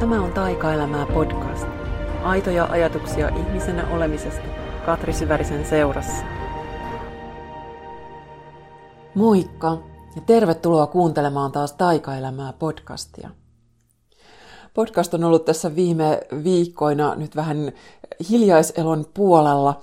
Tämä on Taikaelämää podcast. Aitoja ajatuksia ihmisenä olemisesta Katri Syvärisen seurassa. Moikka ja tervetuloa kuuntelemaan taas Taikaelämää podcastia. Podcast on ollut tässä viime viikkoina nyt vähän hiljaiselon puolella.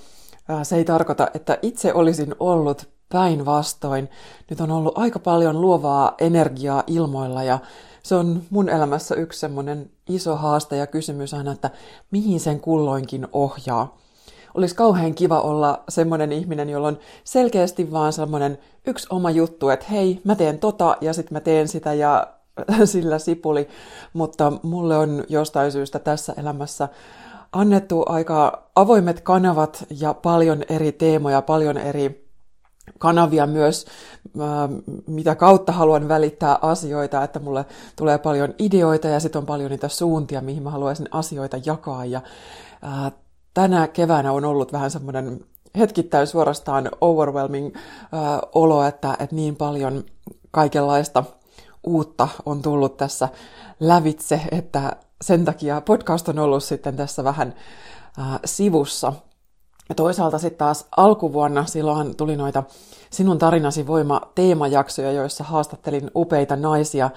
Se ei tarkoita, että itse olisin ollut päinvastoin. Nyt on ollut aika paljon luovaa energiaa ilmoilla ja se on mun elämässä yksi semmoinen iso haaste ja kysymys aina, että mihin sen kulloinkin ohjaa. Olisi kauhean kiva olla semmoinen ihminen, jolla on selkeästi vaan semmoinen yksi oma juttu, että hei, mä teen tota ja sitten mä teen sitä ja sillä sipuli, mutta mulle on jostain syystä tässä elämässä annettu aika avoimet kanavat ja paljon eri teemoja, paljon eri kanavia myös, mitä kautta haluan välittää asioita, että mulle tulee paljon ideoita ja sitten on paljon niitä suuntia, mihin mä haluaisin asioita jakaa. Ja tänä keväänä on ollut vähän semmoinen hetkittäin suorastaan overwhelming olo, että, että niin paljon kaikenlaista uutta on tullut tässä lävitse, että sen takia podcast on ollut sitten tässä vähän sivussa. Ja toisaalta sitten taas alkuvuonna silloin tuli noita Sinun tarinasi voima teemajaksoja, joissa haastattelin upeita naisia.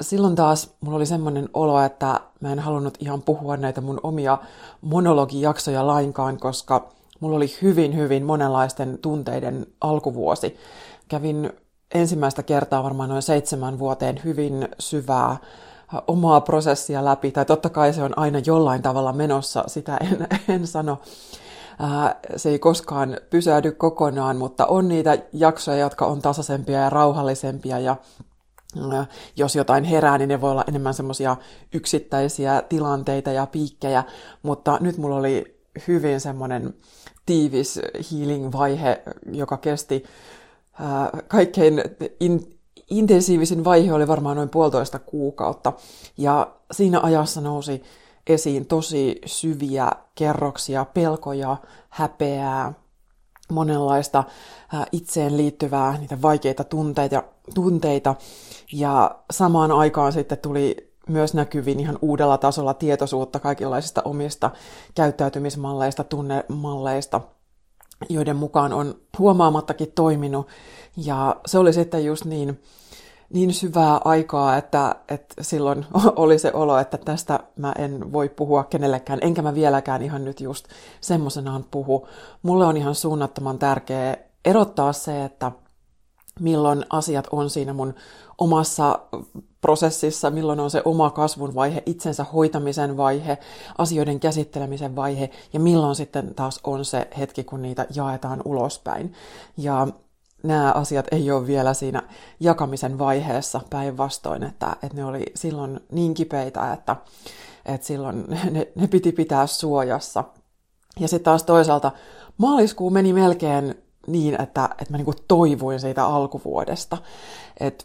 Silloin taas mulla oli semmoinen olo, että mä en halunnut ihan puhua näitä mun omia monologijaksoja lainkaan, koska mulla oli hyvin, hyvin monenlaisten tunteiden alkuvuosi. Kävin ensimmäistä kertaa varmaan noin seitsemän vuoteen hyvin syvää omaa prosessia läpi, tai totta kai se on aina jollain tavalla menossa, sitä en, en sano. Se ei koskaan pysähdy kokonaan, mutta on niitä jaksoja, jotka on tasaisempia ja rauhallisempia ja jos jotain herää, niin ne voi olla enemmän semmoisia yksittäisiä tilanteita ja piikkejä, mutta nyt mulla oli hyvin semmoinen tiivis healing-vaihe, joka kesti kaikkein in, intensiivisin vaihe oli varmaan noin puolitoista kuukautta. Ja siinä ajassa nousi esiin tosi syviä kerroksia, pelkoja, häpeää, monenlaista itseen liittyvää, niitä vaikeita tunteita, tunteita. Ja samaan aikaan sitten tuli myös näkyviin ihan uudella tasolla tietoisuutta kaikenlaisista omista käyttäytymismalleista, tunnemalleista, joiden mukaan on huomaamattakin toiminut. Ja se oli sitten just niin niin syvää aikaa, että, että silloin oli se olo, että tästä mä en voi puhua kenellekään, enkä mä vieläkään ihan nyt just semmoisenaan puhu. Mulle on ihan suunnattoman tärkeää erottaa se, että milloin asiat on siinä mun omassa prosessissa, milloin on se oma kasvun vaihe, itsensä hoitamisen vaihe, asioiden käsittelemisen vaihe ja milloin sitten taas on se hetki, kun niitä jaetaan ulospäin. Ja nämä asiat ei ole vielä siinä jakamisen vaiheessa päinvastoin, että, että ne oli silloin niin kipeitä, että, että silloin ne, ne piti pitää suojassa. Ja sitten taas toisaalta maaliskuu meni melkein niin, että, että mä niinku toivuin siitä alkuvuodesta. Että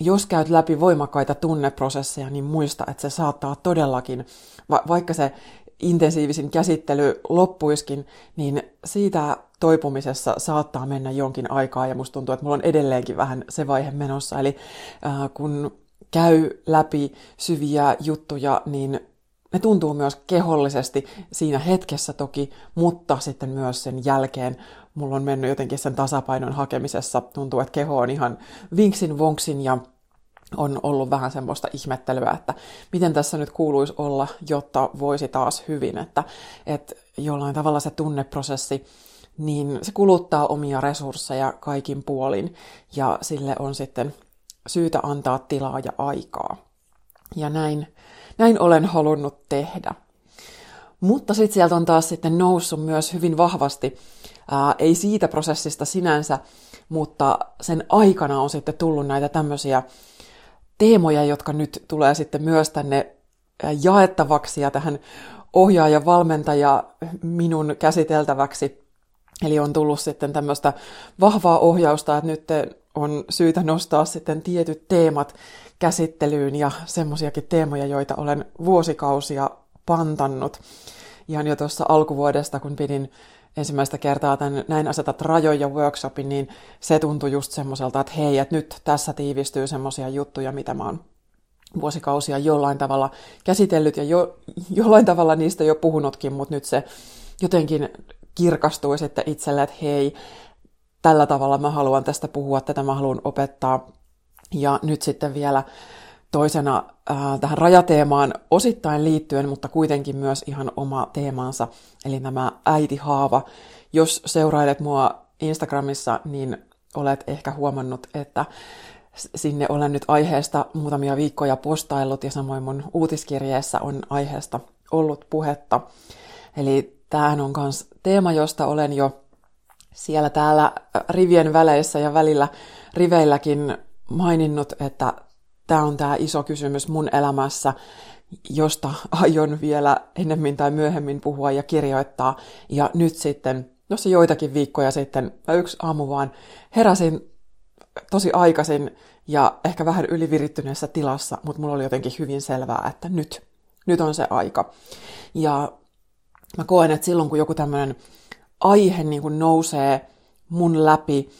jos käyt läpi voimakkaita tunneprosesseja, niin muista, että se saattaa todellakin, va- vaikka se intensiivisin käsittely loppuiskin, niin siitä toipumisessa saattaa mennä jonkin aikaa ja musta tuntuu, että mulla on edelleenkin vähän se vaihe menossa. Eli äh, kun käy läpi syviä juttuja, niin ne tuntuu myös kehollisesti siinä hetkessä toki, mutta sitten myös sen jälkeen mulla on mennyt jotenkin sen tasapainon hakemisessa. Tuntuu, että keho on ihan vinksin vonksin ja on ollut vähän semmoista ihmettelyä, että miten tässä nyt kuuluisi olla, jotta voisi taas hyvin, että, että jollain tavalla se tunneprosessi, niin se kuluttaa omia resursseja kaikin puolin ja sille on sitten syytä antaa tilaa ja aikaa. Ja näin, näin olen halunnut tehdä. Mutta sitten sieltä on taas sitten noussut myös hyvin vahvasti, ää, ei siitä prosessista sinänsä, mutta sen aikana on sitten tullut näitä tämmöisiä teemoja, jotka nyt tulee sitten myös tänne jaettavaksi ja tähän ohjaaja, valmentaja minun käsiteltäväksi. Eli on tullut sitten tämmöistä vahvaa ohjausta, että nyt on syytä nostaa sitten tietyt teemat käsittelyyn ja semmoisiakin teemoja, joita olen vuosikausia pantannut. Ihan jo tuossa alkuvuodesta, kun pidin ensimmäistä kertaa tämän Näin asetat rajoja workshopin, niin se tuntui just semmoiselta, että hei, että nyt tässä tiivistyy semmoisia juttuja, mitä mä oon vuosikausia jollain tavalla käsitellyt ja jo, jollain tavalla niistä jo puhunutkin, mutta nyt se jotenkin kirkastui sitten itselle, että hei, tällä tavalla mä haluan tästä puhua, tätä mä haluan opettaa. Ja nyt sitten vielä toisena äh, tähän rajateemaan osittain liittyen, mutta kuitenkin myös ihan oma teemansa, eli nämä äitihaava. Jos seurailet mua Instagramissa, niin olet ehkä huomannut, että sinne olen nyt aiheesta muutamia viikkoja postaillut ja samoin mun uutiskirjeessä on aiheesta ollut puhetta. Eli tämähän on myös teema, josta olen jo siellä täällä rivien väleissä ja välillä riveilläkin maininnut, että tämä on tämä iso kysymys mun elämässä, josta aion vielä ennemmin tai myöhemmin puhua ja kirjoittaa. Ja nyt sitten, no se joitakin viikkoja sitten, mä yksi aamu vaan heräsin tosi aikaisin ja ehkä vähän ylivirittyneessä tilassa, mutta mulla oli jotenkin hyvin selvää, että nyt, nyt on se aika. Ja mä koen, että silloin kun joku tämmöinen aihe niin kuin nousee mun läpi,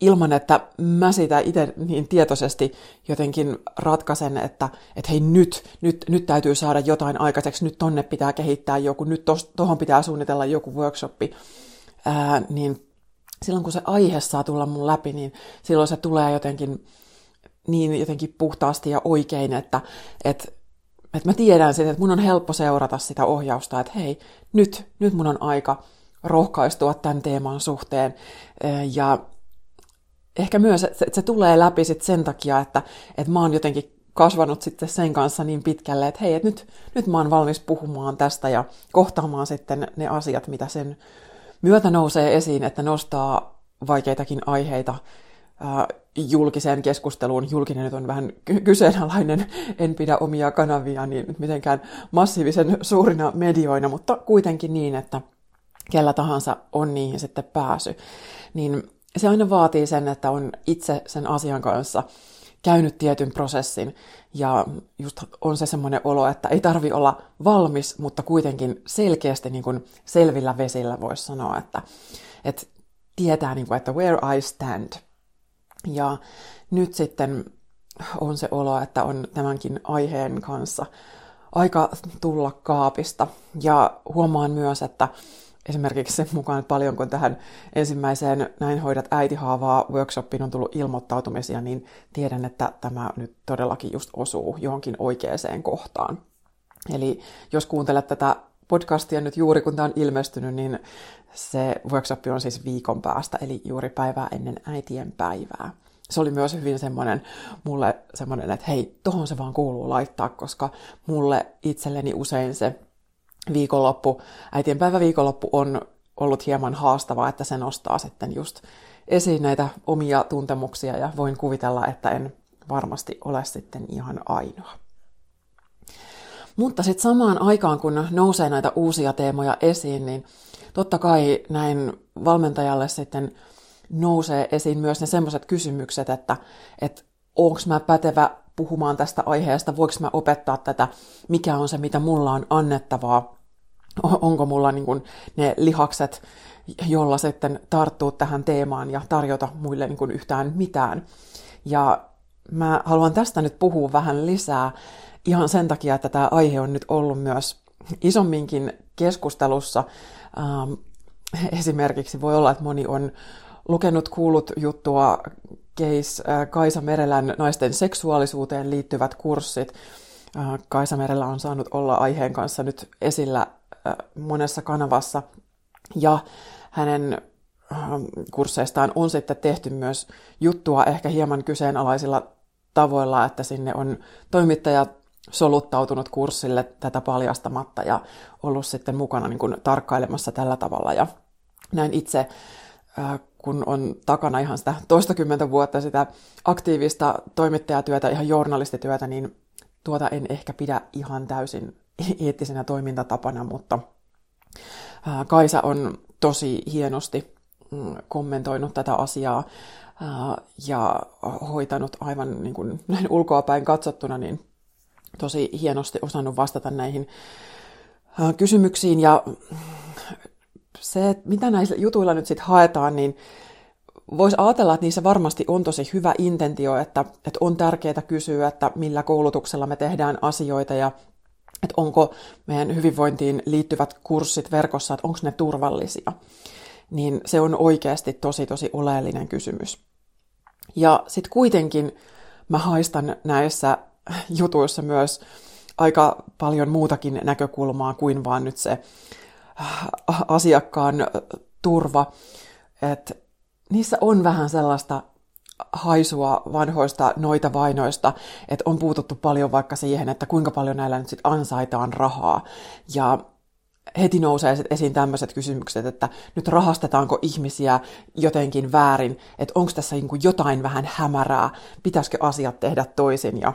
ilman, että mä sitä itse niin tietoisesti jotenkin ratkaisen, että, että hei nyt, nyt, nyt täytyy saada jotain aikaiseksi, nyt tonne pitää kehittää joku, nyt tuohon pitää suunnitella joku workshoppi, ää, niin silloin kun se aihe saa tulla mun läpi, niin silloin se tulee jotenkin niin jotenkin puhtaasti ja oikein, että, että, että mä tiedän sitten, että mun on helppo seurata sitä ohjausta, että hei, nyt, nyt mun on aika rohkaistua tämän teeman suhteen. Ja ehkä myös, että se, tulee läpi sit sen takia, että, että mä oon jotenkin kasvanut sitten sen kanssa niin pitkälle, että hei, että nyt, nyt mä oon valmis puhumaan tästä ja kohtaamaan sitten ne asiat, mitä sen myötä nousee esiin, että nostaa vaikeitakin aiheita julkiseen keskusteluun. Julkinen nyt on vähän kyseenalainen, en pidä omia kanavia niin mitenkään massiivisen suurina medioina, mutta kuitenkin niin, että kellä tahansa on niihin sitten pääsy. Niin se aina vaatii sen, että on itse sen asian kanssa käynyt tietyn prosessin ja just on se semmoinen olo, että ei tarvi olla valmis, mutta kuitenkin selkeästi niin kuin selvillä vesillä voisi sanoa, että, että tietää, niin kuin, että where I stand. Ja nyt sitten on se olo, että on tämänkin aiheen kanssa aika tulla kaapista. Ja huomaan myös, että esimerkiksi sen mukaan paljon, kun tähän ensimmäiseen Näin hoidat äitihaavaa workshopiin on tullut ilmoittautumisia, niin tiedän, että tämä nyt todellakin just osuu johonkin oikeaan kohtaan. Eli jos kuuntelet tätä podcastia nyt juuri kun tämä on ilmestynyt, niin se workshop on siis viikon päästä, eli juuri päivää ennen äitien päivää. Se oli myös hyvin semmoinen, mulle semmoinen, että hei, tohon se vaan kuuluu laittaa, koska mulle itselleni usein se viikonloppu, äitienpäivä viikonloppu on ollut hieman haastavaa, että se nostaa sitten just esiin näitä omia tuntemuksia ja voin kuvitella, että en varmasti ole sitten ihan ainoa. Mutta sitten samaan aikaan, kun nousee näitä uusia teemoja esiin, niin totta kai näin valmentajalle sitten nousee esiin myös ne semmoiset kysymykset, että, että onko mä pätevä puhumaan tästä aiheesta, voiko mä opettaa tätä, mikä on se, mitä mulla on annettavaa, onko mulla niin kuin ne lihakset, jolla sitten tarttuu tähän teemaan ja tarjota muille niin kuin yhtään mitään. Ja mä haluan tästä nyt puhua vähän lisää ihan sen takia, että tämä aihe on nyt ollut myös isomminkin keskustelussa. Ähm, esimerkiksi voi olla, että moni on lukenut, kuullut juttua Keis äh, Kaisa Merelän naisten seksuaalisuuteen liittyvät kurssit. Äh, Kaisa Merellä on saanut olla aiheen kanssa nyt esillä äh, monessa kanavassa. Ja hänen kursseistaan on sitten tehty myös juttua ehkä hieman kyseenalaisilla tavoilla, että sinne on toimittaja soluttautunut kurssille tätä paljastamatta ja ollut sitten mukana niin kuin tarkkailemassa tällä tavalla. Ja näin itse kun on takana ihan sitä toistakymmentä vuotta sitä aktiivista toimittajatyötä, ihan journalistityötä, niin tuota en ehkä pidä ihan täysin eettisenä toimintatapana, mutta Kaisa on tosi hienosti mm, kommentoinut tätä asiaa ja hoitanut aivan niin kuin näin ulkoapäin katsottuna, niin tosi hienosti osannut vastata näihin kysymyksiin ja se, mitä näillä jutuilla nyt sitten haetaan, niin voisi ajatella, että niissä varmasti on tosi hyvä intentio, että, että on tärkeää kysyä, että millä koulutuksella me tehdään asioita ja että onko meidän hyvinvointiin liittyvät kurssit verkossa, että onko ne turvallisia. Niin se on oikeasti tosi tosi oleellinen kysymys. Ja sitten kuitenkin mä haistan näissä jutuissa myös aika paljon muutakin näkökulmaa kuin vaan nyt se äh, asiakkaan turva. Että niissä on vähän sellaista haisua vanhoista noita vainoista, että on puututtu paljon vaikka siihen, että kuinka paljon näillä nyt sit ansaitaan rahaa. Ja heti nousee esiin tämmöiset kysymykset, että nyt rahastetaanko ihmisiä jotenkin väärin, että onko tässä niinku jotain vähän hämärää, pitäisikö asiat tehdä toisin. Ja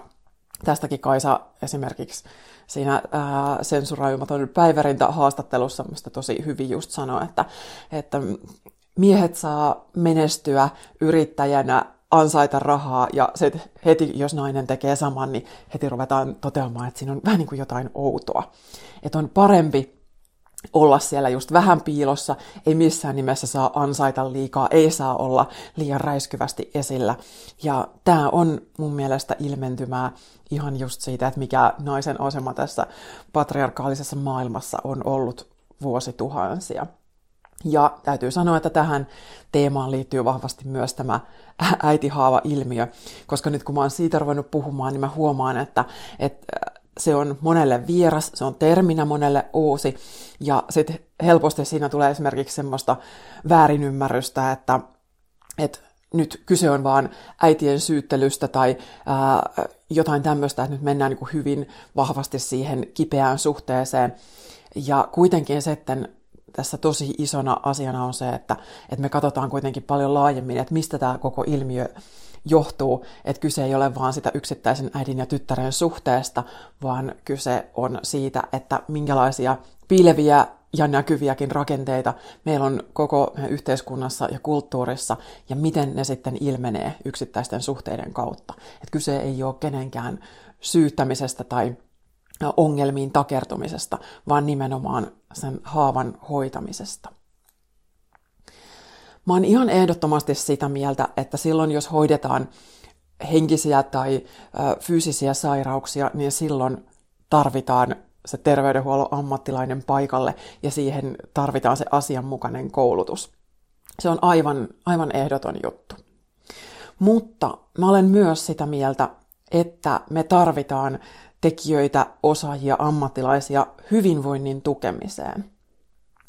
tästäkin Kaisa esimerkiksi siinä ää, sensuroimaton päivärintä haastattelussa mistä tosi hyvin just sanoi, että, että miehet saa menestyä yrittäjänä, ansaita rahaa ja sitten heti, jos nainen tekee saman, niin heti ruvetaan toteamaan, että siinä on vähän niin kuin jotain outoa. Että on parempi olla siellä just vähän piilossa, ei missään nimessä saa ansaita liikaa, ei saa olla liian räiskyvästi esillä. Ja tämä on mun mielestä ilmentymää ihan just siitä, että mikä naisen asema tässä patriarkaalisessa maailmassa on ollut vuosituhansia. Ja täytyy sanoa, että tähän teemaan liittyy vahvasti myös tämä äitihaava-ilmiö, koska nyt kun mä oon siitä ruvennut puhumaan, niin mä huomaan, että, että se on monelle vieras, se on terminä monelle uusi, ja sitten helposti siinä tulee esimerkiksi semmoista väärinymmärrystä, että, että nyt kyse on vaan äitien syyttelystä tai ää, jotain tämmöistä, että nyt mennään niin kuin hyvin vahvasti siihen kipeään suhteeseen. Ja kuitenkin sitten tässä tosi isona asiana on se, että, että me katsotaan kuitenkin paljon laajemmin, että mistä tämä koko ilmiö johtuu, että kyse ei ole vaan sitä yksittäisen äidin ja tyttären suhteesta, vaan kyse on siitä, että minkälaisia piileviä ja näkyviäkin rakenteita meillä on koko yhteiskunnassa ja kulttuurissa, ja miten ne sitten ilmenee yksittäisten suhteiden kautta. Että kyse ei ole kenenkään syyttämisestä tai ongelmiin takertumisesta, vaan nimenomaan sen haavan hoitamisesta. Mä oon ihan ehdottomasti sitä mieltä, että silloin jos hoidetaan henkisiä tai fyysisiä sairauksia, niin silloin tarvitaan se terveydenhuollon ammattilainen paikalle ja siihen tarvitaan se asianmukainen koulutus. Se on aivan, aivan ehdoton juttu. Mutta mä olen myös sitä mieltä, että me tarvitaan tekijöitä, osaajia, ammattilaisia hyvinvoinnin tukemiseen.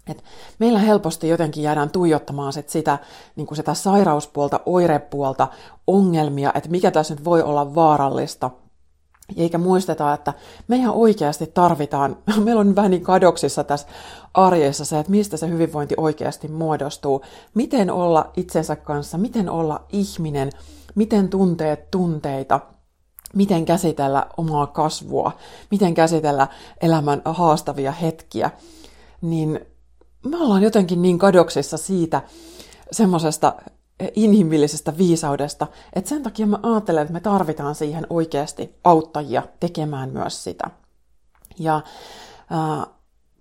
Et meillä helposti jotenkin jäädään tuijottamaan sit sitä, niin sitä sairauspuolta, oirepuolta, ongelmia, että mikä tässä nyt voi olla vaarallista. Eikä muisteta, että me ihan oikeasti tarvitaan, meillä on vähän niin kadoksissa tässä arjessa se, että mistä se hyvinvointi oikeasti muodostuu. Miten olla itsensä kanssa, miten olla ihminen, miten tunteet tunteita – miten käsitellä omaa kasvua, miten käsitellä elämän haastavia hetkiä, niin me ollaan jotenkin niin kadoksissa siitä semmoisesta inhimillisestä viisaudesta, että sen takia mä ajattelen, että me tarvitaan siihen oikeasti auttajia tekemään myös sitä. Ja äh,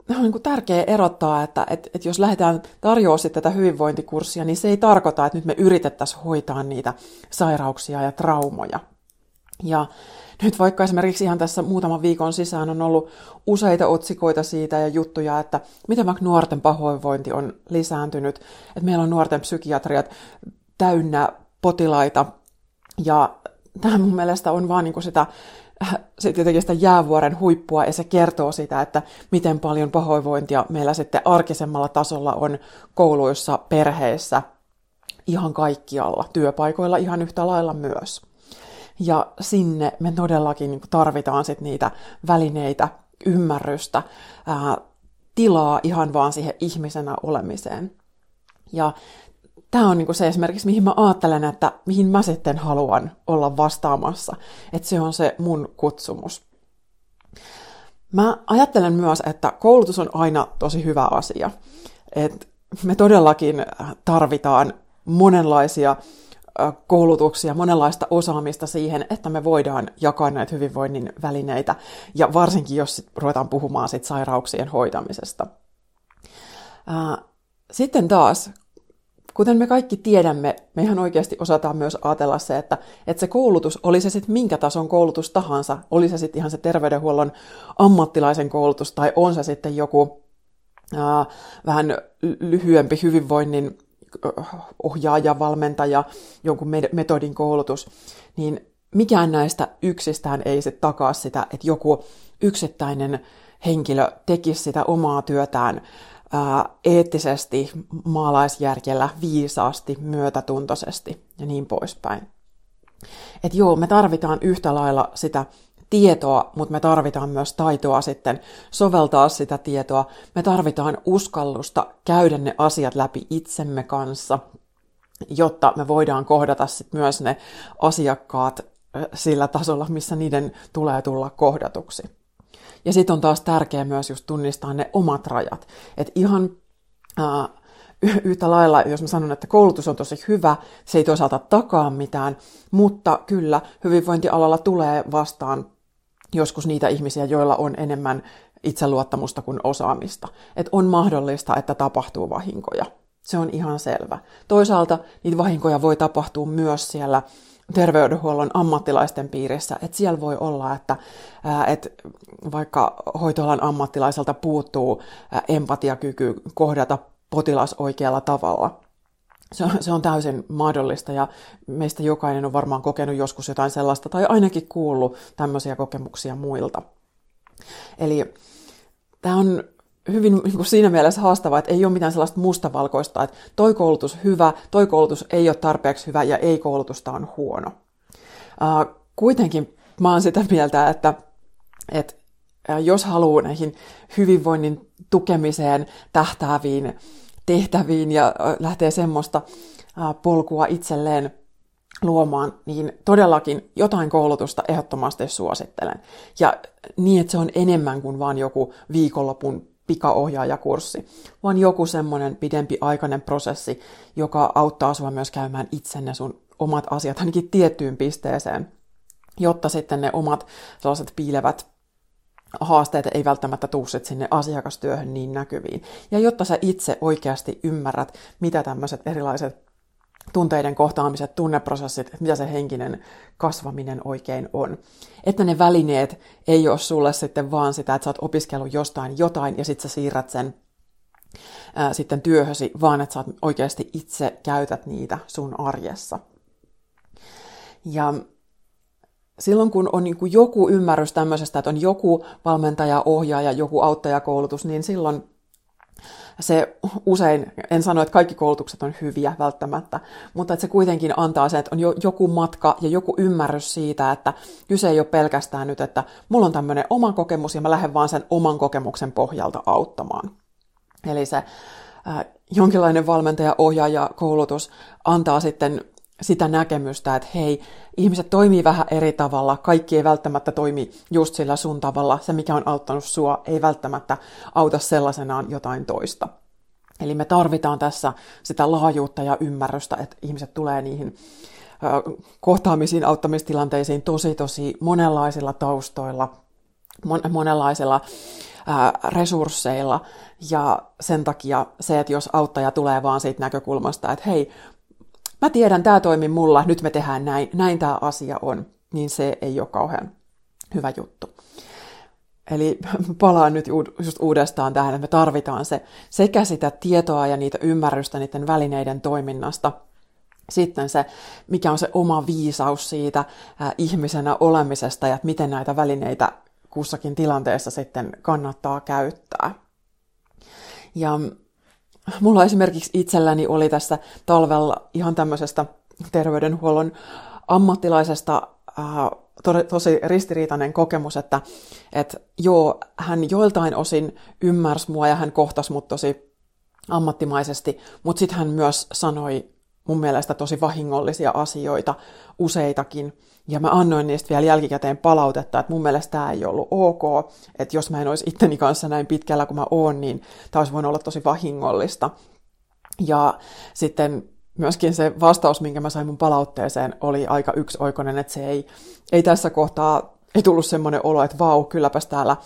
on niin kuin tärkeää erottaa, että, että, että jos lähdetään tarjoamaan tätä hyvinvointikurssia, niin se ei tarkoita, että nyt me yritettäisiin hoitaa niitä sairauksia ja traumoja, ja nyt vaikka esimerkiksi ihan tässä muutaman viikon sisään on ollut useita otsikoita siitä ja juttuja, että miten vaikka nuorten pahoinvointi on lisääntynyt, että meillä on nuorten psykiatriat täynnä potilaita ja tämä mun mielestä on vaan niin sitä, sit jotenkin sitä jäävuoren huippua ja se kertoo sitä, että miten paljon pahoinvointia meillä sitten arkisemmalla tasolla on kouluissa, perheissä, ihan kaikkialla, työpaikoilla ihan yhtä lailla myös. Ja sinne me todellakin niin tarvitaan sit niitä välineitä, ymmärrystä, ää, tilaa ihan vaan siihen ihmisenä olemiseen. Ja tämä on niin se esimerkiksi, mihin mä ajattelen, että mihin mä sitten haluan olla vastaamassa. Että se on se mun kutsumus. Mä ajattelen myös, että koulutus on aina tosi hyvä asia. Et me todellakin tarvitaan monenlaisia koulutuksia, monenlaista osaamista siihen, että me voidaan jakaa näitä hyvinvoinnin välineitä, ja varsinkin jos ruvetaan puhumaan sit sairauksien hoitamisesta. Sitten taas kuten me kaikki tiedämme, me ihan oikeasti osataan myös ajatella se, että, että se koulutus, oli se sitten minkä tason koulutus tahansa, oli se sitten ihan se terveydenhuollon ammattilaisen koulutus tai on se sitten joku ää, vähän lyhyempi hyvinvoinnin ohjaaja, valmentaja, jonkun metodin koulutus, niin mikään näistä yksistään ei sitten takaa sitä, että joku yksittäinen henkilö tekisi sitä omaa työtään ää, eettisesti, maalaisjärjellä, viisaasti, myötätuntoisesti ja niin poispäin. Et joo, me tarvitaan yhtä lailla sitä tietoa, mutta me tarvitaan myös taitoa sitten soveltaa sitä tietoa. Me tarvitaan uskallusta käydä ne asiat läpi itsemme kanssa, jotta me voidaan kohdata sit myös ne asiakkaat sillä tasolla, missä niiden tulee tulla kohdatuksi. Ja sitten on taas tärkeää myös just tunnistaa ne omat rajat. Että ihan äh, yhtä lailla, jos mä sanon, että koulutus on tosi hyvä, se ei toisaalta takaa mitään, mutta kyllä hyvinvointialalla tulee vastaan joskus niitä ihmisiä, joilla on enemmän itseluottamusta kuin osaamista. Että on mahdollista, että tapahtuu vahinkoja. Se on ihan selvä. Toisaalta niitä vahinkoja voi tapahtua myös siellä terveydenhuollon ammattilaisten piirissä, että siellä voi olla, että, että vaikka hoitoalan ammattilaiselta puuttuu empatiakyky kohdata potilas oikealla tavalla. Se on, se on täysin mahdollista ja meistä jokainen on varmaan kokenut joskus jotain sellaista tai ainakin kuullut tämmöisiä kokemuksia muilta. Eli tämä on hyvin niin kuin siinä mielessä haastavaa, että ei ole mitään sellaista mustavalkoista, että toi koulutus hyvä, toi koulutus ei ole tarpeeksi hyvä ja ei koulutusta on huono. Kuitenkin mä oon sitä mieltä, että, että jos haluaa näihin hyvinvoinnin tukemiseen tähtääviin tehtäviin ja lähtee semmoista polkua itselleen luomaan, niin todellakin jotain koulutusta ehdottomasti suosittelen. Ja niin, että se on enemmän kuin vain joku viikonlopun pikaohjaajakurssi, vaan joku semmoinen pidempi aikainen prosessi, joka auttaa sinua myös käymään itsenne sun omat asiat ainakin tiettyyn pisteeseen, jotta sitten ne omat sellaiset piilevät haasteet ei välttämättä tuu sinne asiakastyöhön niin näkyviin. Ja jotta sä itse oikeasti ymmärrät, mitä tämmöiset erilaiset tunteiden kohtaamiset, tunneprosessit, mitä se henkinen kasvaminen oikein on. Että ne välineet ei ole sulle sitten vaan sitä, että sä oot opiskellut jostain jotain ja sitten sä siirrät sen ää, sitten työhösi, vaan että sä oot oikeasti itse käytät niitä sun arjessa. Ja silloin kun on niin joku ymmärrys tämmöisestä, että on joku valmentaja, ohjaaja, joku auttajakoulutus, niin silloin se usein, en sano, että kaikki koulutukset on hyviä välttämättä, mutta että se kuitenkin antaa se, että on jo, joku matka ja joku ymmärrys siitä, että kyse ei ole pelkästään nyt, että mulla on tämmöinen oma kokemus ja mä lähden vaan sen oman kokemuksen pohjalta auttamaan. Eli se äh, jonkinlainen valmentaja, ohjaaja, koulutus antaa sitten sitä näkemystä, että hei, ihmiset toimii vähän eri tavalla, kaikki ei välttämättä toimi just sillä sun tavalla, se mikä on auttanut sua ei välttämättä auta sellaisenaan jotain toista. Eli me tarvitaan tässä sitä laajuutta ja ymmärrystä, että ihmiset tulee niihin kohtaamisiin, auttamistilanteisiin tosi tosi monenlaisilla taustoilla, monenlaisilla resursseilla. Ja sen takia se, että jos auttaja tulee vaan siitä näkökulmasta, että hei, mä tiedän, tämä toimii mulla, nyt me tehdään näin, näin tämä asia on, niin se ei ole kauhean hyvä juttu. Eli palaan nyt just uudestaan tähän, että me tarvitaan se sekä sitä tietoa ja niitä ymmärrystä niiden välineiden toiminnasta, sitten se, mikä on se oma viisaus siitä äh, ihmisenä olemisesta ja että miten näitä välineitä kussakin tilanteessa sitten kannattaa käyttää. Ja Mulla esimerkiksi itselläni oli tässä talvella ihan tämmöisestä terveydenhuollon ammattilaisesta äh, to, tosi ristiriitainen kokemus, että et joo, hän joiltain osin ymmärsi mua ja hän kohtasi mut tosi ammattimaisesti, mutta sitten hän myös sanoi mun mielestä tosi vahingollisia asioita, useitakin. Ja mä annoin niistä vielä jälkikäteen palautetta, että mun mielestä tämä ei ollut ok, että jos mä en olisi itteni kanssa näin pitkällä kuin mä oon, niin tämä olisi voinut olla tosi vahingollista. Ja sitten myöskin se vastaus, minkä mä sain mun palautteeseen, oli aika yksioikoinen, että se ei, ei tässä kohtaa, ei tullut semmoinen olo, että vau, kylläpäs täällä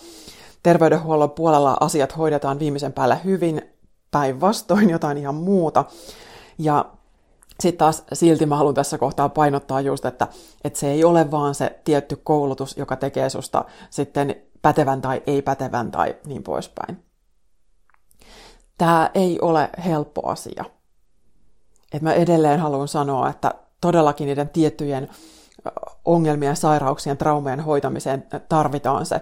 terveydenhuollon puolella asiat hoidetaan viimeisen päälle hyvin, päinvastoin jotain ihan muuta. Ja sitten taas silti mä haluan tässä kohtaa painottaa just, että, että se ei ole vaan se tietty koulutus, joka tekee susta sitten pätevän tai ei pätevän tai niin poispäin. Tämä ei ole helppo asia. Et mä edelleen haluan sanoa, että todellakin niiden tiettyjen ongelmien, sairauksien, traumien hoitamiseen tarvitaan se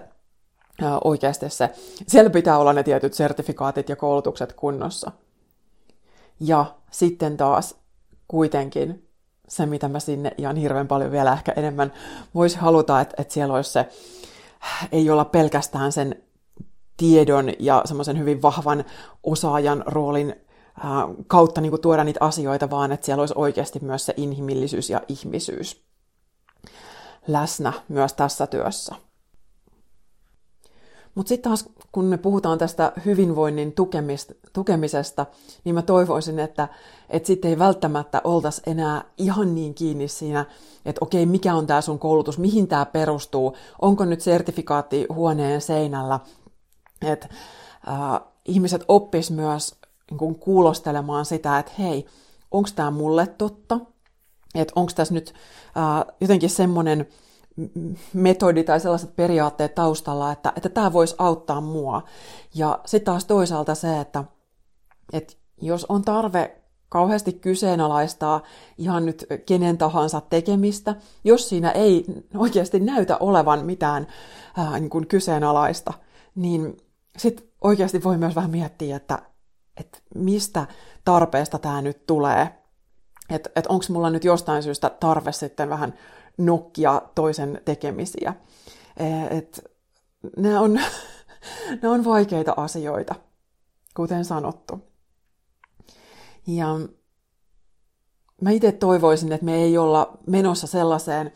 oikeasti se. Siellä pitää olla ne tietyt sertifikaatit ja koulutukset kunnossa. Ja sitten taas kuitenkin se, mitä mä sinne ihan hirveän paljon vielä ehkä enemmän voisi haluta, että, että siellä olisi se, ei olla pelkästään sen tiedon ja semmoisen hyvin vahvan osaajan roolin kautta niin kuin tuoda niitä asioita, vaan että siellä olisi oikeasti myös se inhimillisyys ja ihmisyys läsnä myös tässä työssä. Mutta sitten taas, kun me puhutaan tästä hyvinvoinnin tukemisesta, niin mä toivoisin, että, että sitten ei välttämättä oltaisi enää ihan niin kiinni siinä, että okei, mikä on tämä sun koulutus, mihin tämä perustuu, onko nyt sertifikaatti huoneen seinällä, että äh, ihmiset oppis myös niin kun kuulostelemaan sitä, että hei, onko tämä mulle totta, että onko tässä nyt äh, jotenkin semmoinen metodi tai sellaiset periaatteet taustalla, että, että tämä voisi auttaa mua. Ja sitten taas toisaalta se, että, että jos on tarve kauheasti kyseenalaistaa ihan nyt kenen tahansa tekemistä, jos siinä ei oikeasti näytä olevan mitään ää, niin kuin kyseenalaista, niin sitten oikeasti voi myös vähän miettiä, että, että mistä tarpeesta tämä nyt tulee. Että et onko mulla nyt jostain syystä tarve sitten vähän nokkia toisen tekemisiä. Et nämä, on, nämä on vaikeita asioita, kuten sanottu. Ja mä itse toivoisin, että me ei olla menossa sellaiseen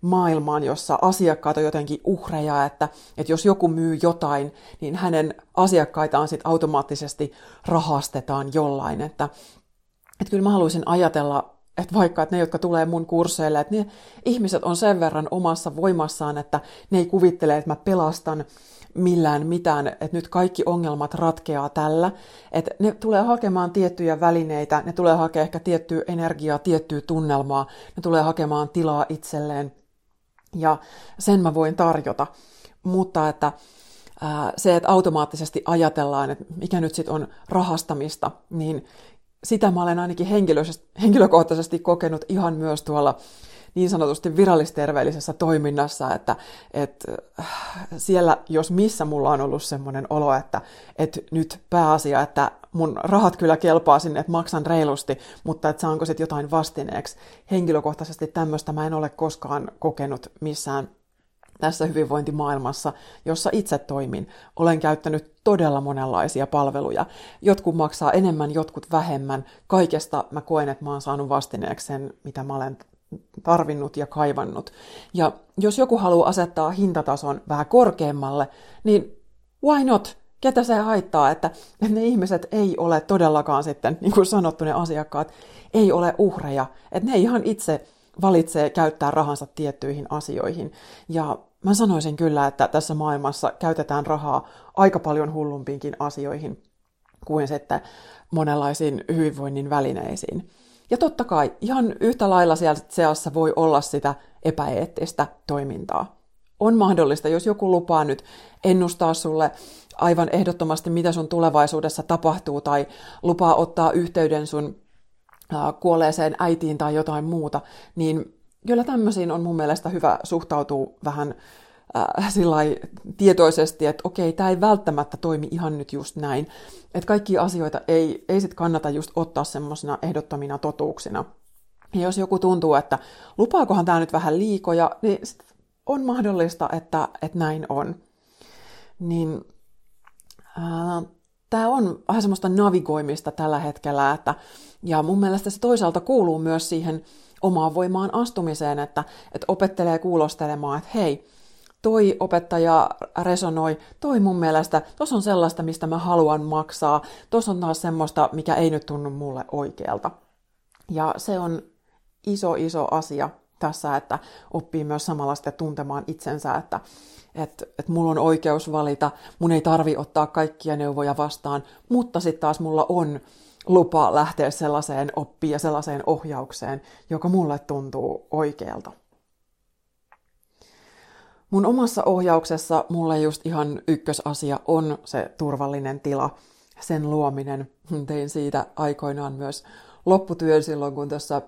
maailmaan, jossa asiakkaat on jotenkin uhreja, että, että jos joku myy jotain, niin hänen asiakkaitaan sitten automaattisesti rahastetaan jollain. Että, että kyllä mä haluaisin ajatella että vaikka että ne, jotka tulee mun kursseille, että ne ihmiset on sen verran omassa voimassaan, että ne ei kuvittele, että mä pelastan millään mitään, että nyt kaikki ongelmat ratkeaa tällä, että ne tulee hakemaan tiettyjä välineitä, ne tulee hakemaan ehkä tiettyä energiaa, tiettyä tunnelmaa, ne tulee hakemaan tilaa itselleen, ja sen mä voin tarjota. Mutta että se, että automaattisesti ajatellaan, että mikä nyt sitten on rahastamista, niin sitä mä olen ainakin henkilökohtaisesti kokenut ihan myös tuolla niin sanotusti virallisterveellisessä toiminnassa, että, että äh, siellä jos missä mulla on ollut semmoinen olo, että, että nyt pääasia, että mun rahat kyllä kelpaa sinne, että maksan reilusti, mutta että saanko sitten jotain vastineeksi. Henkilökohtaisesti tämmöistä mä en ole koskaan kokenut missään tässä hyvinvointimaailmassa, jossa itse toimin. Olen käyttänyt todella monenlaisia palveluja. Jotkut maksaa enemmän, jotkut vähemmän. Kaikesta mä koen, että mä oon saanut vastineeksi sen, mitä mä olen tarvinnut ja kaivannut. Ja jos joku haluaa asettaa hintatason vähän korkeammalle, niin why not? Ketä se haittaa, että ne ihmiset ei ole todellakaan sitten, niin kuin sanottu, ne asiakkaat ei ole uhreja. Että ne ihan itse valitsee käyttää rahansa tiettyihin asioihin. Ja mä sanoisin kyllä, että tässä maailmassa käytetään rahaa aika paljon hullumpiinkin asioihin kuin sitten monenlaisiin hyvinvoinnin välineisiin. Ja totta kai ihan yhtä lailla siellä seassa voi olla sitä epäeettistä toimintaa. On mahdollista, jos joku lupaa nyt ennustaa sulle aivan ehdottomasti, mitä sun tulevaisuudessa tapahtuu, tai lupaa ottaa yhteyden sun kuolleeseen äitiin tai jotain muuta, niin kyllä tämmöisiin on mun mielestä hyvä suhtautua vähän äh, tietoisesti, että okei, tämä ei välttämättä toimi ihan nyt just näin. Että kaikki asioita ei, ei sit kannata just ottaa semmoisina ehdottomina totuuksina. Ja jos joku tuntuu, että lupaakohan tämä nyt vähän liikoja, niin sit on mahdollista, että, että näin on. Niin äh, tämä on vähän semmoista navigoimista tällä hetkellä, että, ja mun mielestä se toisaalta kuuluu myös siihen omaan voimaan astumiseen, että, että opettelee kuulostelemaan, että hei, toi opettaja resonoi, toi mun mielestä, tos on sellaista, mistä mä haluan maksaa, tos on taas semmoista, mikä ei nyt tunnu mulle oikealta. Ja se on iso, iso asia tässä, että oppii myös samalla sitten tuntemaan itsensä, että, että, että mulla on oikeus valita, mun ei tarvi ottaa kaikkia neuvoja vastaan, mutta sitten taas mulla on lupa lähteä sellaiseen oppiin ja sellaiseen ohjaukseen, joka mulle tuntuu oikealta. Mun omassa ohjauksessa mulle just ihan ykkösasia on se turvallinen tila, sen luominen. Tein siitä aikoinaan myös lopputyön silloin, kun tuossa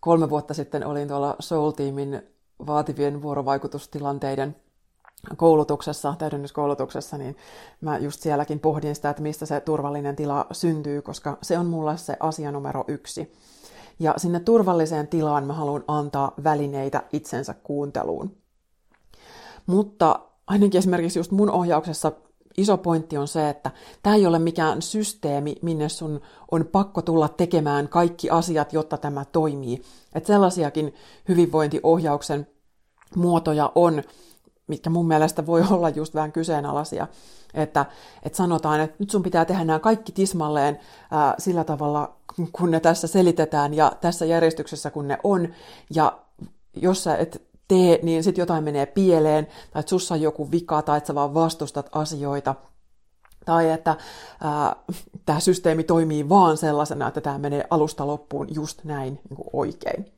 kolme vuotta sitten olin tuolla Soul-tiimin vaativien vuorovaikutustilanteiden koulutuksessa, täydennyskoulutuksessa, niin mä just sielläkin pohdin sitä, että mistä se turvallinen tila syntyy, koska se on mulle se asia numero yksi. Ja sinne turvalliseen tilaan mä haluan antaa välineitä itsensä kuunteluun. Mutta ainakin esimerkiksi just mun ohjauksessa iso pointti on se, että tämä ei ole mikään systeemi, minne sun on pakko tulla tekemään kaikki asiat, jotta tämä toimii. Että sellaisiakin hyvinvointiohjauksen muotoja on, mitkä mun mielestä voi olla just vähän kyseenalaisia. Että, että sanotaan, että nyt sun pitää tehdä nämä kaikki tismalleen ää, sillä tavalla, kun ne tässä selitetään ja tässä järjestyksessä, kun ne on. Ja jos sä et tee, niin sitten jotain menee pieleen, tai että sussa on joku vika, tai että sä vaan vastustat asioita, tai että tämä systeemi toimii vaan sellaisena, että tämä menee alusta loppuun just näin niin oikein.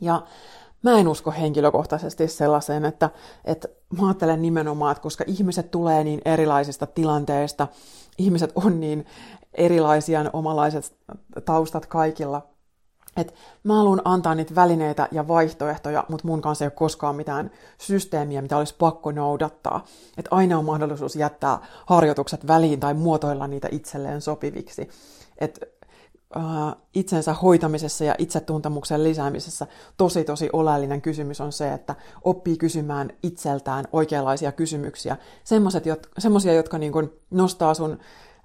Ja mä en usko henkilökohtaisesti sellaiseen, että, että mä ajattelen nimenomaan, että koska ihmiset tulee niin erilaisista tilanteista, ihmiset on niin erilaisia, omalaiset taustat kaikilla, et mä haluan antaa niitä välineitä ja vaihtoehtoja, mutta mun kanssa ei ole koskaan mitään systeemiä, mitä olisi pakko noudattaa. Et aina on mahdollisuus jättää harjoitukset väliin tai muotoilla niitä itselleen sopiviksi. Et, itsensä hoitamisessa ja itsetuntemuksen lisäämisessä tosi tosi oleellinen kysymys on se, että oppii kysymään itseltään oikeanlaisia kysymyksiä. Semmoisia, jotka niin kun nostaa sun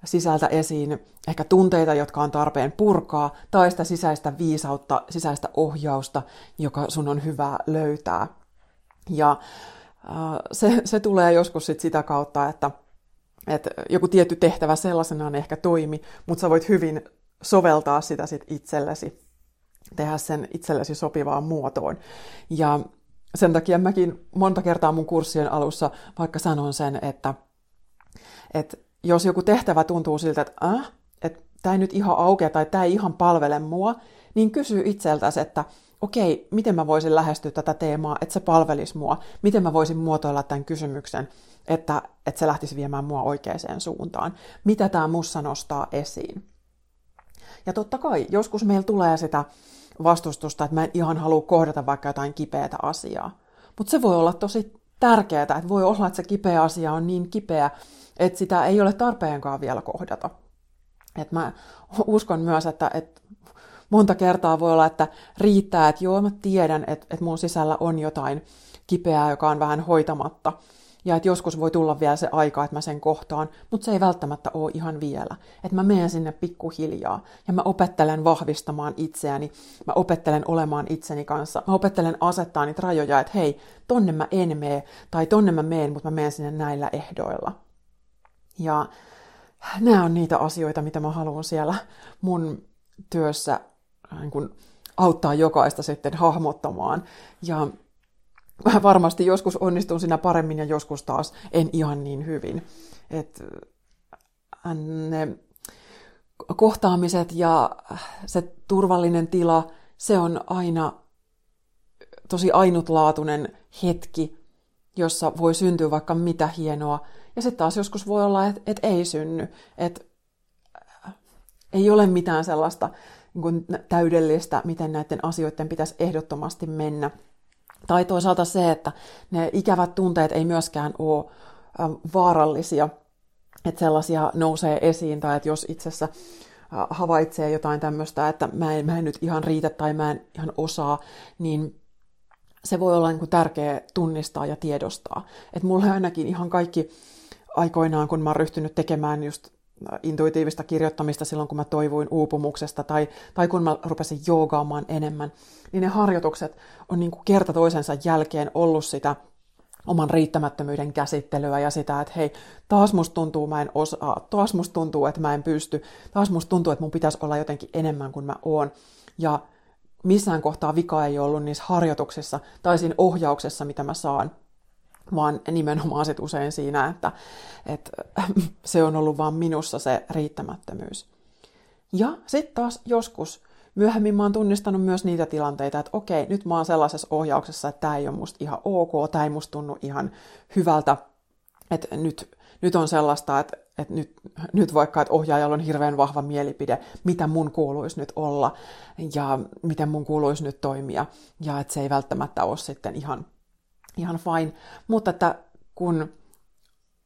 sisältä esiin ehkä tunteita, jotka on tarpeen purkaa, tai sitä sisäistä viisautta, sisäistä ohjausta, joka sun on hyvä löytää. Ja äh, se, se tulee joskus sit sitä kautta, että, että joku tietty tehtävä sellaisenaan ehkä toimi, mutta sä voit hyvin soveltaa sitä sit itsellesi, tehdä sen itsellesi sopivaan muotoon. Ja sen takia mäkin monta kertaa mun kurssien alussa vaikka sanon sen, että, että jos joku tehtävä tuntuu siltä, että äh, että tämä ei nyt ihan aukea tai tämä ei ihan palvele mua, niin kysy itseltäsi, että okei, miten mä voisin lähestyä tätä teemaa, että se palvelisi mua, miten mä voisin muotoilla tämän kysymyksen, että, että se lähtisi viemään mua oikeaan suuntaan, mitä tämä mussa nostaa esiin. Ja totta kai, joskus meillä tulee sitä vastustusta, että mä en ihan halua kohdata vaikka jotain kipeätä asiaa. Mutta se voi olla tosi tärkeää, että voi olla, että se kipeä asia on niin kipeä, että sitä ei ole tarpeenkaan vielä kohdata. Et mä uskon myös, että, että monta kertaa voi olla, että riittää, että joo, mä tiedän, että, että mun sisällä on jotain kipeää, joka on vähän hoitamatta. Ja että joskus voi tulla vielä se aika, että mä sen kohtaan, mutta se ei välttämättä ole ihan vielä. Että mä menen sinne pikkuhiljaa ja mä opettelen vahvistamaan itseäni, mä opettelen olemaan itseni kanssa, mä opettelen asettaa niitä rajoja, että hei, tonne mä en mene tai tonne mä menen, mutta mä menen sinne näillä ehdoilla. Ja nämä on niitä asioita, mitä mä haluan siellä mun työssä niin kun auttaa jokaista sitten hahmottamaan. Ja varmasti joskus onnistun siinä paremmin ja joskus taas en ihan niin hyvin. Et äh, ne kohtaamiset ja se turvallinen tila, se on aina tosi ainutlaatuinen hetki, jossa voi syntyä vaikka mitä hienoa, ja sitten taas joskus voi olla, että et ei synny, että äh, ei ole mitään sellaista niin kuin täydellistä, miten näiden asioiden pitäisi ehdottomasti mennä. Tai toisaalta se, että ne ikävät tunteet ei myöskään ole äh, vaarallisia, että sellaisia nousee esiin, tai että jos itsessä äh, havaitsee jotain tämmöistä, että mä en, mä en nyt ihan riitä tai mä en ihan osaa, niin se voi olla niin kuin tärkeä tunnistaa ja tiedostaa. Että mulla ainakin ihan kaikki aikoinaan, kun mä oon ryhtynyt tekemään just intuitiivista kirjoittamista silloin, kun mä toivuin uupumuksesta tai, tai kun mä rupesin joogaamaan enemmän, niin ne harjoitukset on niin kuin kerta toisensa jälkeen ollut sitä oman riittämättömyyden käsittelyä ja sitä, että hei, taas musta tuntuu, mä en osaa, taas musta tuntuu, että mä en pysty, taas musta tuntuu, että mun pitäisi olla jotenkin enemmän kuin mä oon. Ja missään kohtaa vika ei ollut niissä harjoituksissa tai siinä ohjauksessa, mitä mä saan vaan nimenomaan sit usein siinä, että, että se on ollut vaan minussa se riittämättömyys. Ja sitten taas joskus myöhemmin mä oon tunnistanut myös niitä tilanteita, että okei, nyt mä oon sellaisessa ohjauksessa, että tämä ei ole musta ihan ok, tämä ei musta tunnu ihan hyvältä, että nyt, nyt on sellaista, että, että nyt, nyt vaikka, että ohjaajalla on hirveän vahva mielipide, mitä mun kuuluisi nyt olla ja miten mun kuuluisi nyt toimia, ja että se ei välttämättä ole sitten ihan, ihan fine, mutta että kun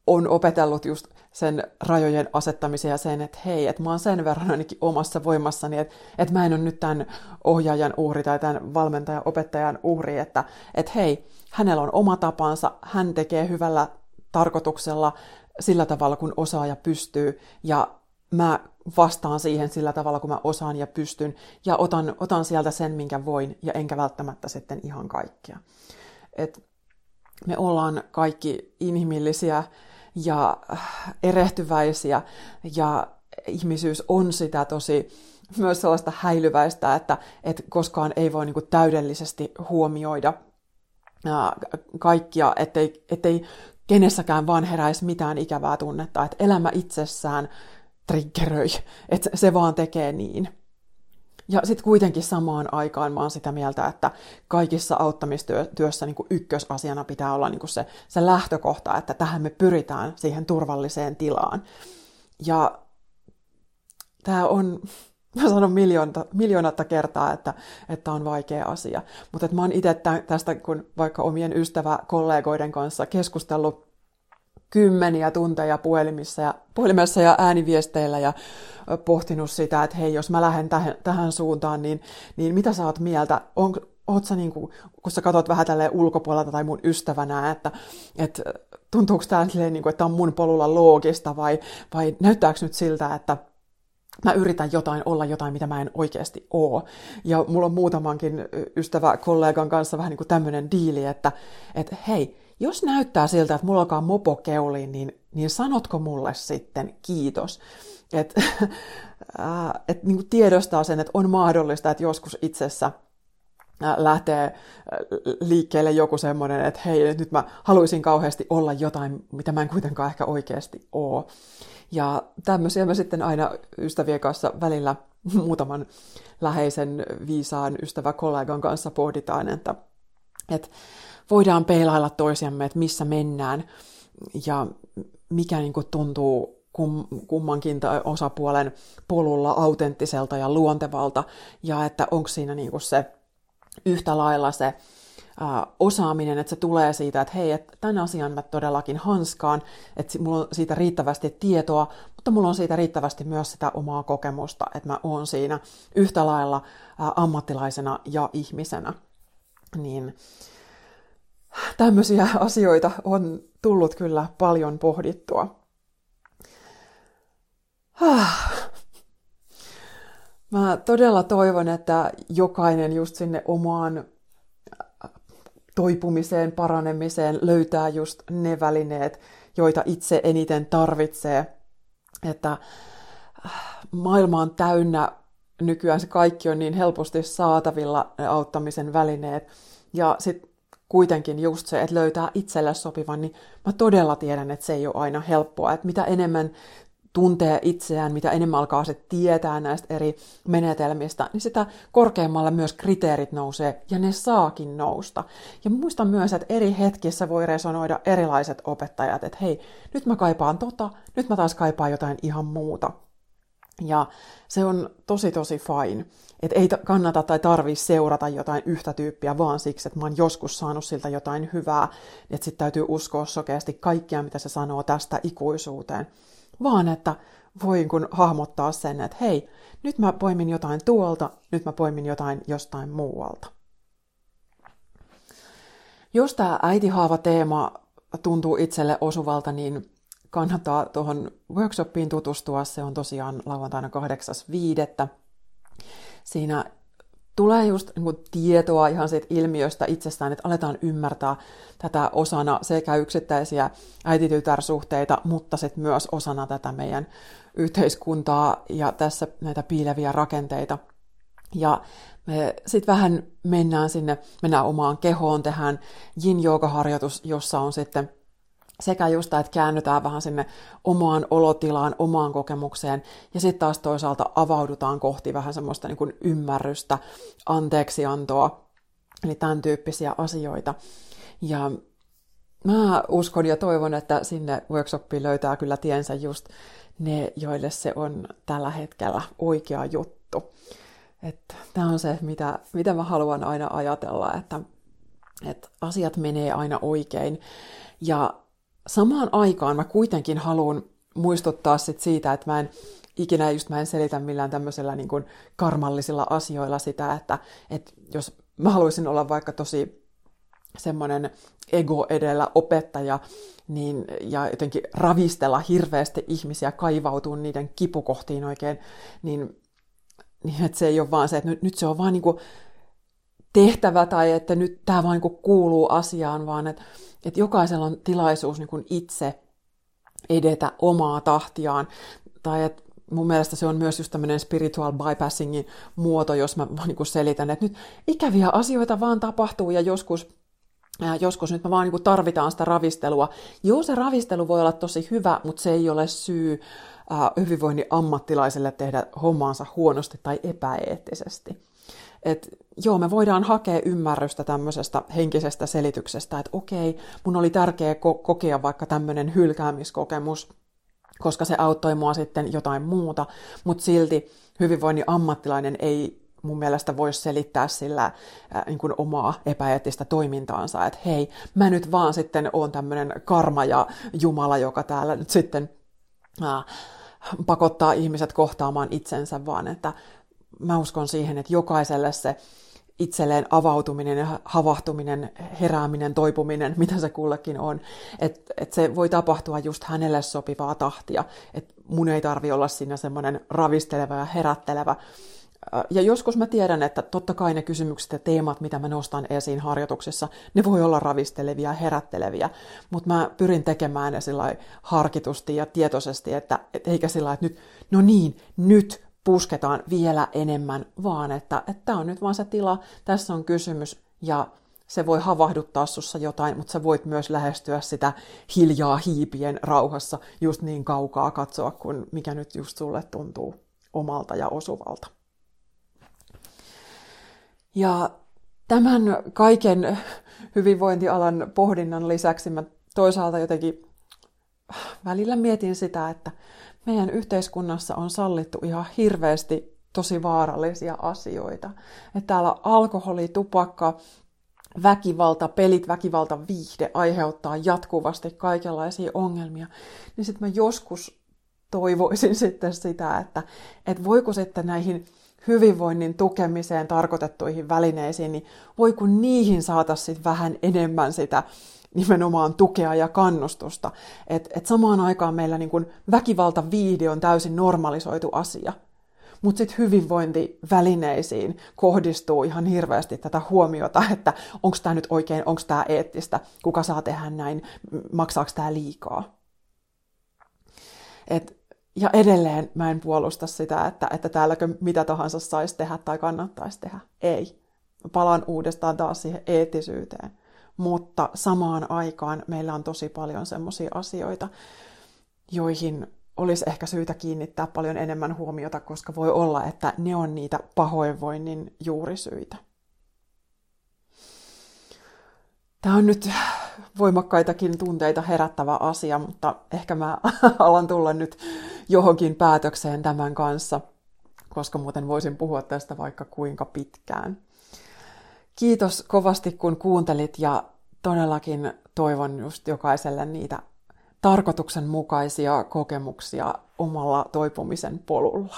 on opetellut just sen rajojen asettamisen ja sen, että hei, että mä oon sen verran ainakin omassa voimassani, että, että mä en ole nyt tämän ohjaajan uhri tai tämän valmentajan opettajan uhri, että, että hei, hänellä on oma tapansa, hän tekee hyvällä tarkoituksella sillä tavalla, kun osaa ja pystyy, ja mä vastaan siihen sillä tavalla, kun mä osaan ja pystyn, ja otan, otan sieltä sen, minkä voin, ja enkä välttämättä sitten ihan kaikkea. Et me ollaan kaikki inhimillisiä, ja erehtyväisiä ja ihmisyys on sitä tosi myös sellaista häilyväistä, että, että koskaan ei voi niin kuin täydellisesti huomioida kaikkia, ettei, ettei kenessäkään vaan heräisi mitään ikävää tunnetta, että elämä itsessään triggeröi, että se vaan tekee niin. Ja sitten kuitenkin samaan aikaan mä oon sitä mieltä, että kaikissa auttamistyössä niin kuin ykkösasiana pitää olla niin kuin se, se lähtökohta, että tähän me pyritään siihen turvalliseen tilaan. Ja tämä on, mä sanon miljoonata, miljoonatta kertaa, että, että on vaikea asia. Mutta mä oon itse tästä, kun vaikka omien ystäväkollegoiden kanssa keskustellut kymmeniä tunteja puhelimissa ja, puhelimessa ja ääniviesteillä ja pohtinut sitä, että hei, jos mä lähden tähän, tähän suuntaan, niin, niin mitä sä oot mieltä? On, oot sä niin kuin, kun sä katsot vähän tälleen ulkopuolelta tai mun ystävänä, että, että tuntuuko tämä silleen, niin kuin, että on mun polulla loogista vai, vai näyttääkö nyt siltä, että mä yritän jotain olla jotain, mitä mä en oikeasti oo. Ja mulla on muutamankin ystävä kollegan kanssa vähän niin kuin tämmöinen diili, että, että hei, jos näyttää siltä, että mulla alkaa mopo keuliin, niin, niin sanotko mulle sitten kiitos. Että et, niin tiedostaa sen, että on mahdollista, että joskus itsessä lähtee liikkeelle joku semmoinen, että hei, nyt mä haluaisin kauheasti olla jotain, mitä mä en kuitenkaan ehkä oikeasti oo. Ja tämmöisiä me sitten aina ystävien kanssa välillä muutaman läheisen viisaan ystäväkollegan kanssa pohditaan, että, että voidaan peilailla toisiamme, että missä mennään ja mikä niin kuin tuntuu kum, kummankin osapuolen polulla autenttiselta ja luontevalta, ja että onko siinä niin kuin se yhtä lailla se osaaminen, että se tulee siitä, että hei, että tämän asian mä todellakin hanskaan, että mulla on siitä riittävästi tietoa, mutta mulla on siitä riittävästi myös sitä omaa kokemusta, että mä oon siinä yhtä lailla ammattilaisena ja ihmisenä. Niin tämmöisiä asioita on tullut kyllä paljon pohdittua. Mä todella toivon, että jokainen just sinne omaan toipumiseen, paranemiseen löytää just ne välineet, joita itse eniten tarvitsee. Että maailma on täynnä, nykyään se kaikki on niin helposti saatavilla, ne auttamisen välineet. Ja sitten kuitenkin just se, että löytää itselle sopivan, niin mä todella tiedän, että se ei ole aina helppoa. Että mitä enemmän tuntee itseään, mitä enemmän alkaa se tietää näistä eri menetelmistä, niin sitä korkeammalle myös kriteerit nousee, ja ne saakin nousta. Ja muistan myös, että eri hetkissä voi resonoida erilaiset opettajat, että hei, nyt mä kaipaan tota, nyt mä taas kaipaan jotain ihan muuta. Ja se on tosi tosi fine. Että ei kannata tai tarvii seurata jotain yhtä tyyppiä vaan siksi, että mä oon joskus saanut siltä jotain hyvää. Että sitten täytyy uskoa sokeasti kaikkia, mitä se sanoo tästä ikuisuuteen. Vaan että voin kun hahmottaa sen, että hei, nyt mä poimin jotain tuolta, nyt mä poimin jotain jostain muualta. Jos tämä äitihaava-teema tuntuu itselle osuvalta, niin kannattaa tuohon workshopiin tutustua. Se on tosiaan lauantaina 8.5. Siinä tulee just niin kuin, tietoa ihan siitä ilmiöstä itsestään, että aletaan ymmärtää tätä osana sekä yksittäisiä äititytärsuhteita, mutta sitten myös osana tätä meidän yhteiskuntaa ja tässä näitä piileviä rakenteita. Ja me sitten vähän mennään sinne, mennään omaan kehoon, tehdään yin harjoitus jossa on sitten sekä just että käännytään vähän sinne omaan olotilaan, omaan kokemukseen, ja sitten taas toisaalta avaudutaan kohti vähän semmoista niin kuin ymmärrystä, anteeksiantoa, eli tämän tyyppisiä asioita. Ja mä uskon ja toivon, että sinne workshopiin löytää kyllä tiensä just ne, joille se on tällä hetkellä oikea juttu. Tämä on se, mitä, mitä mä haluan aina ajatella, että, että asiat menee aina oikein. Ja samaan aikaan mä kuitenkin haluan muistuttaa sit siitä, että mä en ikinä just mä en selitä millään tämmöisellä niin kuin karmallisilla asioilla sitä, että, että jos mä haluaisin olla vaikka tosi semmoinen ego edellä opettaja, niin, ja jotenkin ravistella hirveästi ihmisiä, kaivautua niiden kipukohtiin oikein, niin, niin että se ei ole vaan se, että nyt, nyt se on vaan niin kuin tehtävä tai että nyt tämä vaan niin kuuluu asiaan, vaan että, että jokaisella on tilaisuus niin itse edetä omaa tahtiaan. Tai että mun mielestä se on myös just tämmöinen spiritual bypassingin muoto, jos mä niin selitän, että nyt ikäviä asioita vaan tapahtuu ja joskus joskus nyt me vaan niin tarvitaan sitä ravistelua. Joo, se ravistelu voi olla tosi hyvä, mutta se ei ole syy hyvinvoinnin ammattilaiselle tehdä hommaansa huonosti tai epäeettisesti. Et joo, me voidaan hakea ymmärrystä tämmöisestä henkisestä selityksestä, että okei, mun oli tärkeää ko- kokea vaikka tämmöinen hylkäämiskokemus, koska se auttoi mua sitten jotain muuta, mutta silti hyvinvoinnin ammattilainen ei mun mielestä voisi selittää sillä äh, niin kuin omaa epäeettistä toimintaansa, että hei, mä nyt vaan sitten oon tämmöinen karma ja Jumala, joka täällä nyt sitten äh, pakottaa ihmiset kohtaamaan itsensä, vaan että mä uskon siihen, että jokaiselle se itselleen avautuminen ja havahtuminen, herääminen, toipuminen, mitä se kullekin on, että et se voi tapahtua just hänelle sopivaa tahtia, että mun ei tarvi olla siinä semmoinen ravisteleva ja herättelevä, ja joskus mä tiedän, että totta kai ne kysymykset ja teemat, mitä mä nostan esiin harjoituksessa, ne voi olla ravistelevia ja herätteleviä, mutta mä pyrin tekemään ne sillä harkitusti ja tietoisesti, että et eikä sillä että nyt, no niin, nyt pusketaan vielä enemmän, vaan että tämä on nyt vaan se tila, tässä on kysymys ja se voi havahduttaa sussa jotain, mutta sä voit myös lähestyä sitä hiljaa hiipien rauhassa just niin kaukaa katsoa, kun mikä nyt just sulle tuntuu omalta ja osuvalta. Ja tämän kaiken hyvinvointialan pohdinnan lisäksi mä toisaalta jotenkin välillä mietin sitä, että meidän yhteiskunnassa on sallittu ihan hirveästi tosi vaarallisia asioita. Että täällä alkoholi, tupakka, väkivalta, pelit, väkivalta, viihde aiheuttaa jatkuvasti kaikenlaisia ongelmia. Niin sitten mä joskus toivoisin sitten sitä, että, että voiko sitten näihin hyvinvoinnin tukemiseen tarkoitettuihin välineisiin, niin voi kun niihin saataisiin vähän enemmän sitä nimenomaan tukea ja kannustusta. Että et samaan aikaan meillä niin väkivalta viihde on täysin normalisoitu asia. Mutta sitten hyvinvointivälineisiin kohdistuu ihan hirveästi tätä huomiota, että onko tämä nyt oikein, onko tämä eettistä, kuka saa tehdä näin, maksaako tämä liikaa. Et ja edelleen mä en puolusta sitä, että, että täälläkö mitä tahansa saisi tehdä tai kannattaisi tehdä. Ei. Palaan uudestaan taas siihen eettisyyteen. Mutta samaan aikaan meillä on tosi paljon semmoisia asioita, joihin olisi ehkä syytä kiinnittää paljon enemmän huomiota, koska voi olla, että ne on niitä pahoinvoinnin juurisyitä. Tämä on nyt voimakkaitakin tunteita herättävä asia, mutta ehkä mä alan tulla nyt johonkin päätökseen tämän kanssa, koska muuten voisin puhua tästä vaikka kuinka pitkään. Kiitos kovasti kun kuuntelit ja todellakin toivon just jokaiselle niitä tarkoituksenmukaisia kokemuksia omalla toipumisen polulla.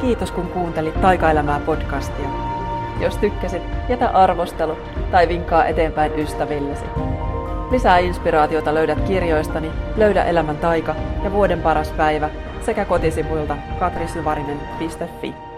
Kiitos kun kuuntelit Taikaelämää podcastia. Jos tykkäsit, jätä arvostelu tai vinkkaa eteenpäin ystävillesi. Lisää inspiraatiota löydät kirjoistani Löydä elämän taika ja Vuoden paras päivä sekä kotisivuilta katrisyvarinen.fi.